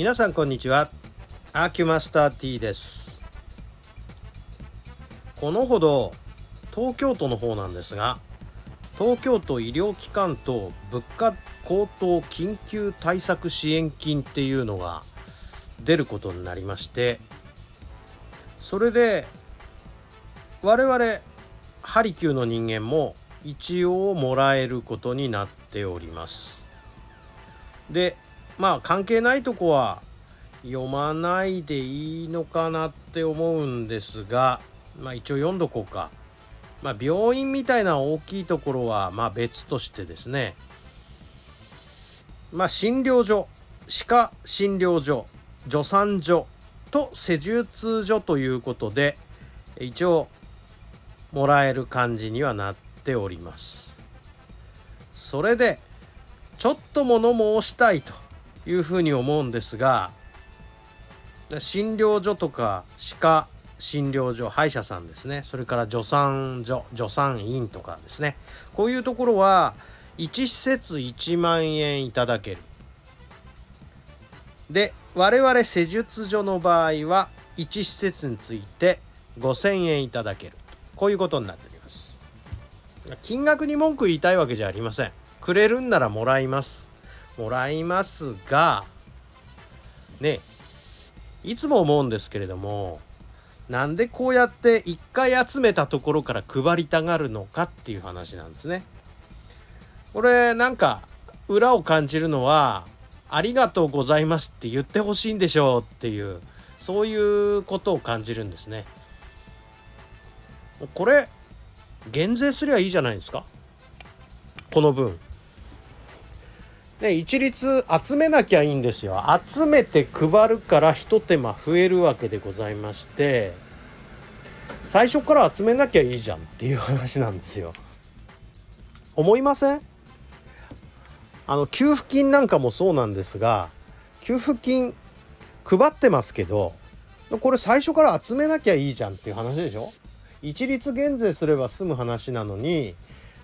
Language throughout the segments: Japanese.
皆さんこんにちは。アーキュマスター T です。このほど東京都の方なんですが東京都医療機関と物価高騰緊急対策支援金っていうのが出ることになりましてそれで我々ハリキューの人間も一応もらえることになっております。でまあ関係ないとこは読まないでいいのかなって思うんですがまあ一応読んどこうか。まあ病院みたいな大きいところはまあ別としてですね。まあ診療所歯科診療所助産所と施術所ということで一応もらえる感じにはなっております。それでちょっと物申したいと。いうふうに思うんですが診療所とか歯科診療所歯医者さんですね。それから助産所助産院とかですね。こういうところは1施設1万円いただける。で我々施術所の場合は1施設について5000円いただける。こういうことになっております。金額に文句言いたいわけじゃありません。くれるんならもらいます。もらいますがねいつも思うんですけれどもなんでこうやって一回集めたところから配りたがるのかっていう話なんですね。これなんか裏を感じるのはありがとうございますって言ってほしいんでしょうっていうそういうことを感じるんですね。これ減税すりゃいいじゃないですか。この分。ね一律集めなきゃいいんですよ。集めて配るからひと手間増えるわけでございまして最初から集めなきゃいいじゃんっていう話なんですよ。思いません？あの給付金なんかもそうなんですが給付金配ってますけどこれ最初から集めなきゃいいじゃんっていう話でしょ？一律減税すれば済む話なのに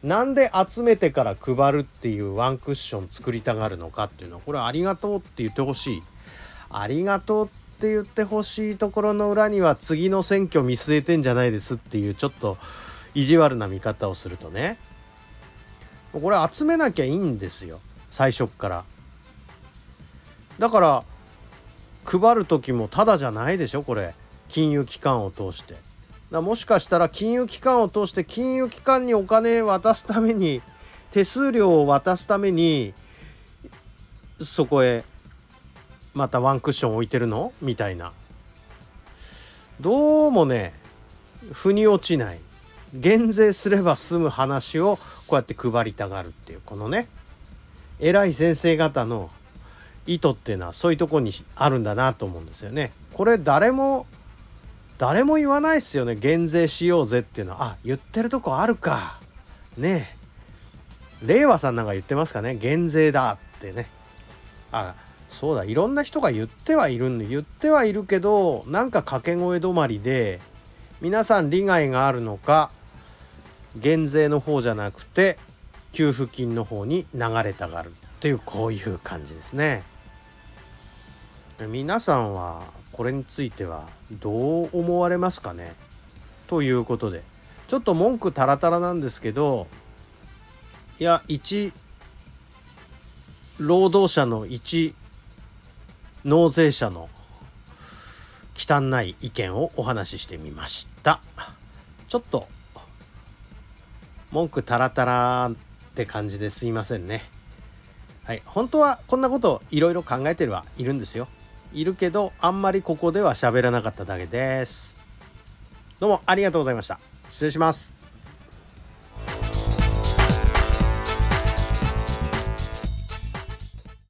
なんで集めてから配るっていうワンクッション作りたがるのかっていうのはこれありがとうって言ってほしい。ありがとうって言ってほしいところの裏には次の選挙見据えてんじゃないですっていうちょっと意地悪な見方をするとね。これ集めなきゃいいんですよ。最初っから。だから配る時もただじゃないでしょこれ。金融機関を通して。だもしかしたら金融機関を通して金融機関にお金渡すために手数料を渡すためにそこへまたワンクッション置いてるの？みたいな。どうもね腑に落ちない。減税すれば済む話をこうやって配りたがるっていうこのね偉い先生方の意図っていうのはそういうとこにあるんだなと思うんですよね。これ誰も誰も言わないですよね。減税しようぜっていうの。はあ言ってるとこあるか。ね。え令和さんなんか言ってますかね。減税だってね。あそうだ。いろんな人が言ってはいるんで言ってはいるけどなんか掛け声止まりで皆さん利害があるのか減税の方じゃなくて給付金の方に流れたがるっていうこういう感じですね。皆さんはこれについてはどう思われますかね？ということでちょっと文句たらたらなんですけどいや一労働者の一納税者の汚い意見をお話ししてみました。ちょっと文句たらたらって感じですいませんね。はい本当はこんなこといろいろ考えてるはいるんですよ。いるけどあんまりここでは喋らなかっただけです。どうもありがとうございました。失礼します。